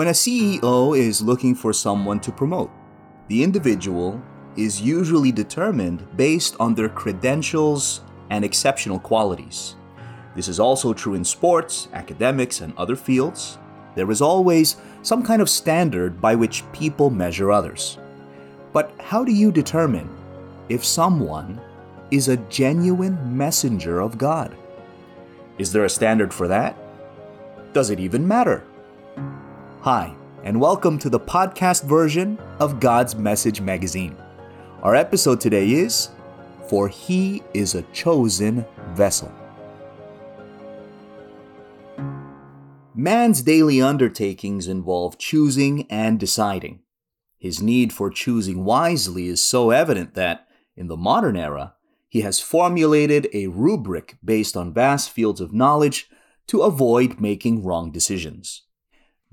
When a CEO is looking for someone to promote, the individual is usually determined based on their credentials and exceptional qualities. This is also true in sports, academics, and other fields. There is always some kind of standard by which people measure others. But how do you determine if someone is a genuine messenger of God? Is there a standard for that? Does it even matter? Hi, and welcome to the podcast version of God's Message Magazine. Our episode today is For He is a Chosen Vessel. Man's daily undertakings involve choosing and deciding. His need for choosing wisely is so evident that, in the modern era, he has formulated a rubric based on vast fields of knowledge to avoid making wrong decisions.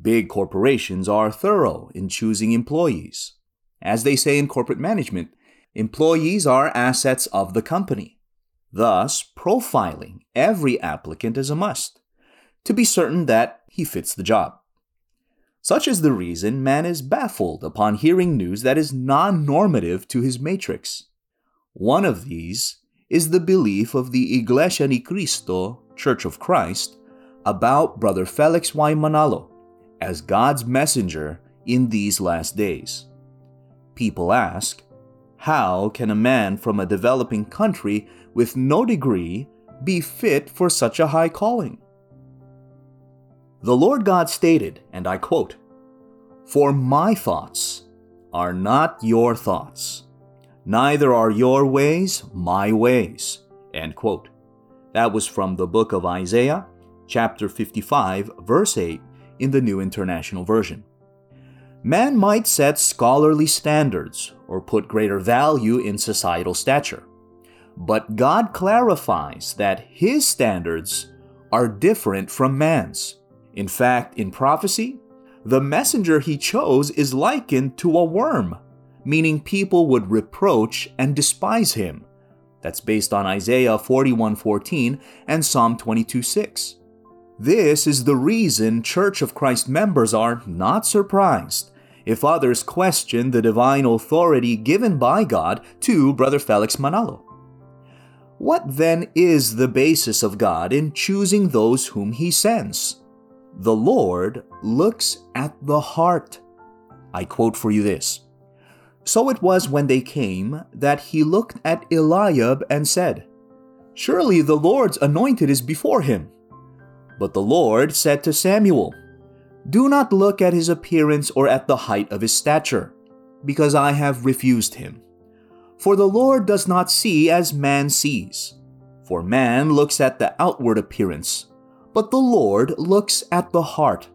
Big corporations are thorough in choosing employees. As they say in corporate management, employees are assets of the company. Thus, profiling every applicant is a must to be certain that he fits the job. Such is the reason man is baffled upon hearing news that is non normative to his matrix. One of these is the belief of the Iglesia ni Cristo, Church of Christ, about Brother Felix Y. Manalo as God's messenger in these last days. People ask, how can a man from a developing country with no degree be fit for such a high calling? The Lord God stated, and I quote, For my thoughts are not your thoughts, neither are your ways my ways. End quote. That was from the book of Isaiah, chapter 55, verse 8, in the New International Version. Man might set scholarly standards or put greater value in societal stature. But God clarifies that His standards are different from man's. In fact, in prophecy, the messenger he chose is likened to a worm, meaning people would reproach and despise him. That's based on Isaiah 41:14 and Psalm 22:6. This is the reason Church of Christ members are not surprised if others question the divine authority given by God to Brother Felix Manalo. What then is the basis of God in choosing those whom he sends? The Lord looks at the heart. I quote for you this So it was when they came that he looked at Eliab and said, Surely the Lord's anointed is before him. But the Lord said to Samuel, Do not look at his appearance or at the height of his stature, because I have refused him. For the Lord does not see as man sees. For man looks at the outward appearance but the Lord looks at the heart.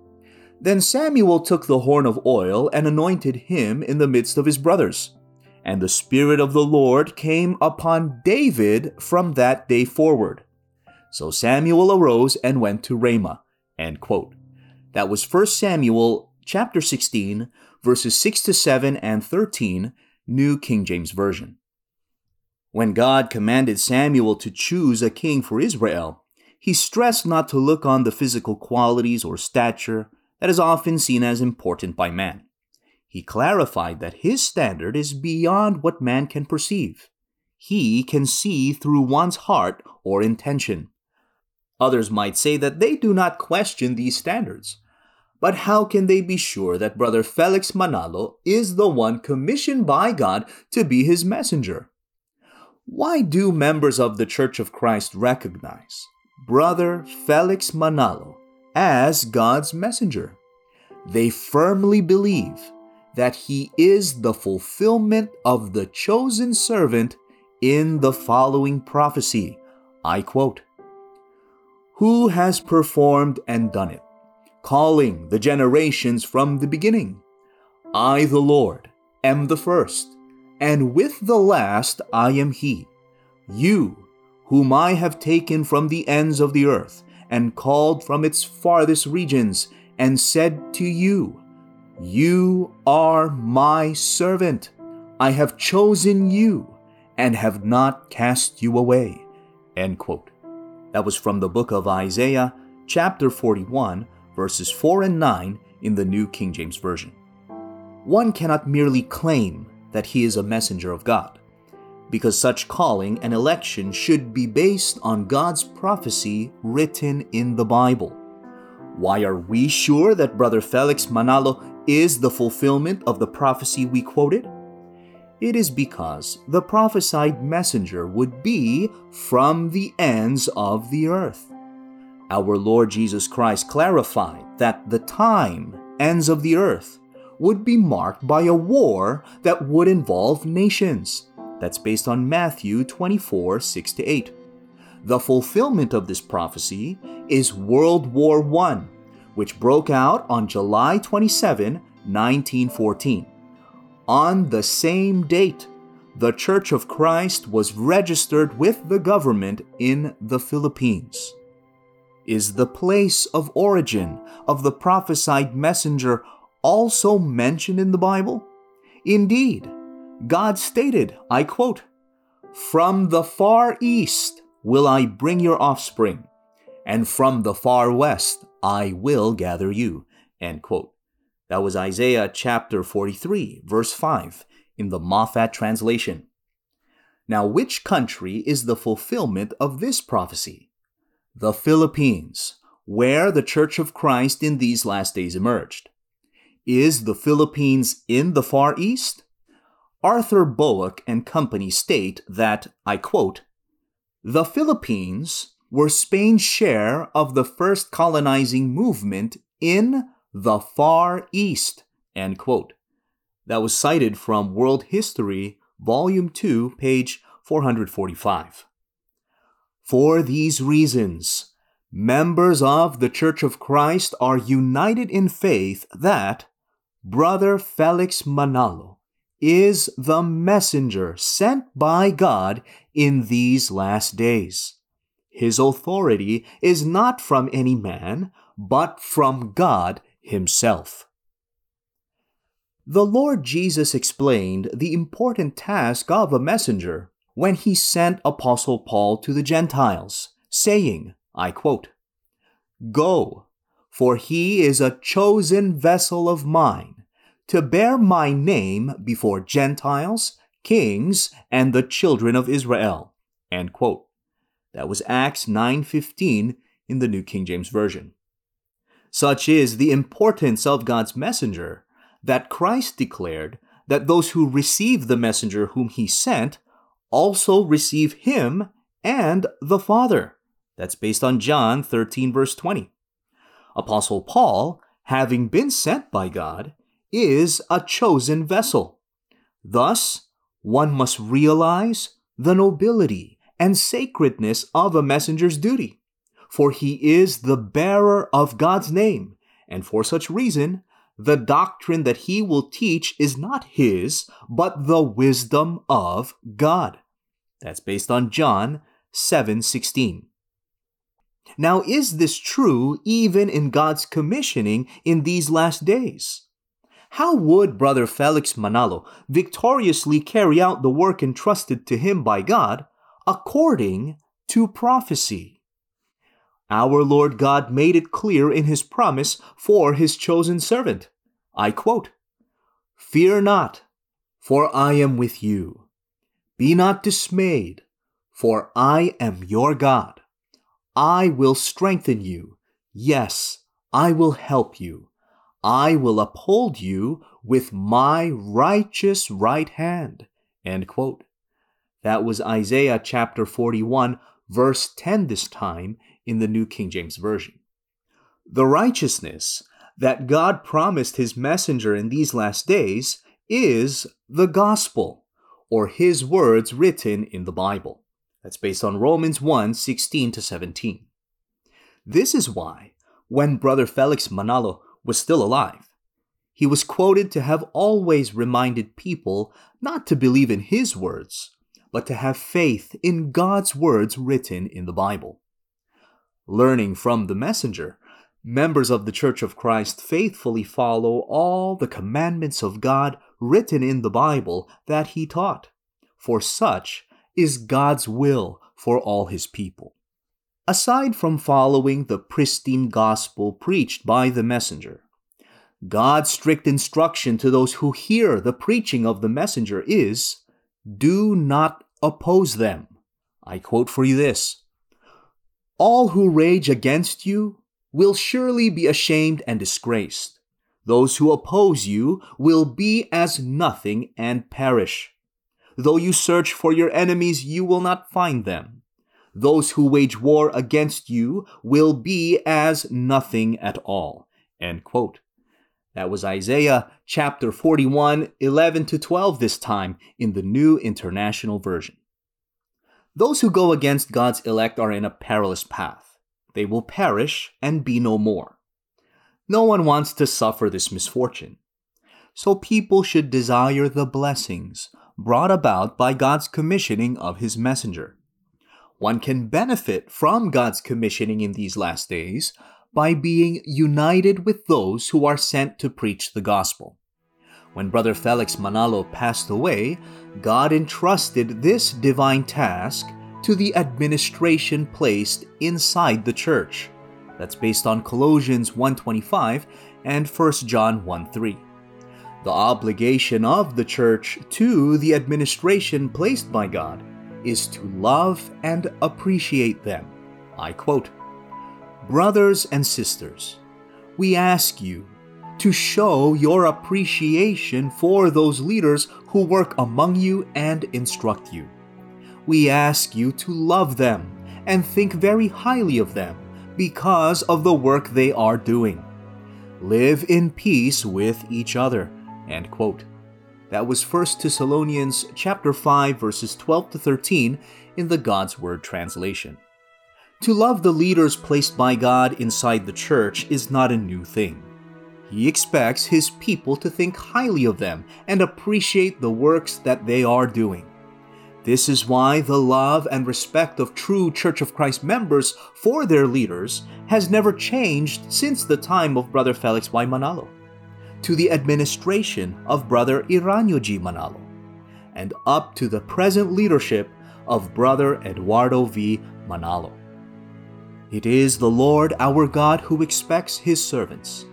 Then Samuel took the horn of oil and anointed him in the midst of his brothers. And the Spirit of the Lord came upon David from that day forward. So Samuel arose and went to Ramah. End quote. That was 1 Samuel chapter 16, verses 6 to 7 and 13, New King James Version. When God commanded Samuel to choose a king for Israel, he stressed not to look on the physical qualities or stature that is often seen as important by man. He clarified that his standard is beyond what man can perceive. He can see through one's heart or intention. Others might say that they do not question these standards. But how can they be sure that Brother Felix Manalo is the one commissioned by God to be his messenger? Why do members of the Church of Christ recognize brother Felix Manalo as God's messenger. They firmly believe that he is the fulfillment of the chosen servant in the following prophecy. I quote Who has performed and done it, calling the generations from the beginning? I, the Lord, am the first, and with the last I am he. You whom I have taken from the ends of the earth, and called from its farthest regions, and said to you, You are my servant. I have chosen you, and have not cast you away. End quote. That was from the book of Isaiah, chapter 41, verses 4 and 9, in the New King James Version. One cannot merely claim that he is a messenger of God, because such calling and election should be based on God's prophecy written in the Bible. Why are we sure that Brother Felix Manalo is the fulfillment of the prophecy we quoted? It is because the prophesied messenger would be from the ends of the earth. Our Lord Jesus Christ clarified that the time, ends of the earth, would be marked by a war that would involve nations. That's based on Matthew 24 6 to 8. The fulfillment of this prophecy is World War I, which broke out on July 27, 1914. On the same date, the Church of Christ was registered with the government in the Philippines. Is the place of origin of the prophesied messenger also mentioned in the Bible? Indeed, God stated, I quote, From the far east will I bring your offspring, and from the far west I will gather you. End quote. That was Isaiah chapter 43, verse 5, in the Moffatt translation. Now, which country is the fulfillment of this prophecy? The Philippines, where the Church of Christ in these last days emerged. Is the Philippines in the Far East? Arthur Bullock and Company state that, I quote, the Philippines were Spain's share of the first colonizing movement in the Far East. End quote. That was cited from World History, Volume 2, page 445. For these reasons, members of the Church of Christ are united in faith that Brother Felix Manalo is the messenger sent by God in these last days. His authority is not from any man, but from God Himself. The Lord Jesus explained the important task of a messenger when he sent Apostle Paul to the Gentiles, saying, I quote, Go, for he is a chosen vessel of mine, to bear my name before Gentiles, kings, and the children of Israel. End quote. That was Acts 9:15 in the New King James Version. Such is the importance of God's messenger that Christ declared that those who receive the messenger whom he sent also receive him and the Father. That's based on John 13, verse 20. Apostle Paul, having been sent by God, is a chosen vessel. Thus, one must realize the nobility and sacredness of a messenger's duty, for he is the bearer of God's name, and for such reason, the doctrine that he will teach is not his, but the wisdom of God. That's based on John 7:16. Now is this true even in God's commissioning in these last days? How would Brother Felix Manalo victoriously carry out the work entrusted to him by God according to prophecy. Our Lord God made it clear in his promise for his chosen servant. I quote, Fear not, for I am with you. Be not dismayed, for I am your God. I will strengthen you. Yes, I will help you. I will uphold you with my righteous right hand. End quote. That was Isaiah chapter 41, verse 10 this time in the New King James Version. The righteousness that God promised his messenger in these last days is the gospel, or his words written in the Bible. That's based on Romans 1 16 to 17. This is why, when Brother Felix Manalo was still alive, he was quoted to have always reminded people not to believe in his words, but to have faith in God's words written in the Bible. Learning from the messenger, members of the Church of Christ faithfully follow all the commandments of God written in the Bible that he taught, for such is God's will for all his people. Aside from following the pristine gospel preached by the messenger, God's strict instruction to those who hear the preaching of the messenger is do not oppose them. I quote for you this All who rage against you will surely be ashamed and disgraced. Those who oppose you will be as nothing and perish. Though you search for your enemies, you will not find them. Those who wage war against you will be as nothing at all. That was Isaiah chapter 41, 11 to 12 this time in the New International Version. Those who go against God's elect are in a perilous path. They will perish and be no more. No one wants to suffer this misfortune. So people should desire the blessings brought about by God's commissioning of His messenger. One can benefit from God's commissioning in these last days by being united with those who are sent to preach the gospel. When Brother Felix Manalo passed away, God entrusted this divine task to the administration placed inside the church. That's based on Colossians 1:25 and 1 John 1:3. The obligation of the church to the administration placed by God is to love and appreciate them. I quote Brothers and sisters, we ask you to show your appreciation for those leaders who work among you and instruct you. We ask you to love them and think very highly of them because of the work they are doing. Live in peace with each other. End quote. That was 1 Thessalonians chapter 5 verses 12 to 13 in the God's Word translation. To love the leaders placed by God inside the church is not a new thing. He expects his people to think highly of them and appreciate the works that they are doing. This is why the love and respect of true Church of Christ members for their leaders has never changed since the time of Brother Felix Y. Manalo, to the administration of Brother Eraño G. Manalo, and up to the present leadership of Brother Eduardo V. Manalo. It is the Lord our God who expects his servants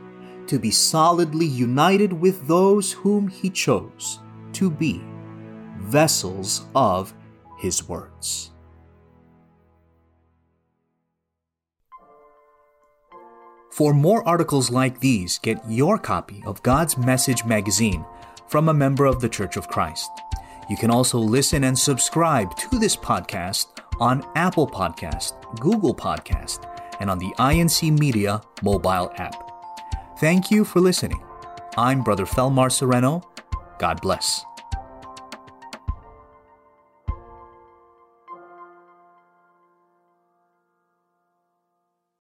to be solidly united with those whom he chose to be vessels of his words. For more articles like these, get your copy of God's Message magazine from a member of the Church of Christ. You can also listen and subscribe to this podcast on Apple Podcast, Google Podcast, and on the INC Media mobile app. Thank you for listening. I'm Brother Felmar Serreno. God bless.